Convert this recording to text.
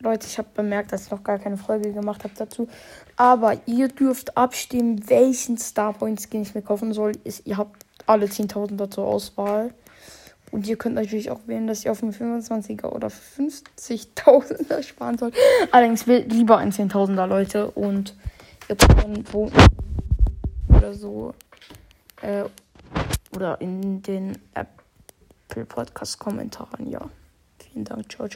Leute, ich habe bemerkt, dass ich noch gar keine Folge gemacht habe dazu. Aber ihr dürft abstimmen, welchen Starpoint Skin ich mir kaufen soll. Ist, ihr habt alle 10.000er zur Auswahl. Und ihr könnt natürlich auch wählen, dass ihr auf einen 25er oder 50.000er sparen sollt. Allerdings lieber ein 10.000er, Leute. Und ihr könnt dann wo oder so. Äh, oder in den Apple Podcast Kommentaren, ja. Vielen Dank, ciao. ciao.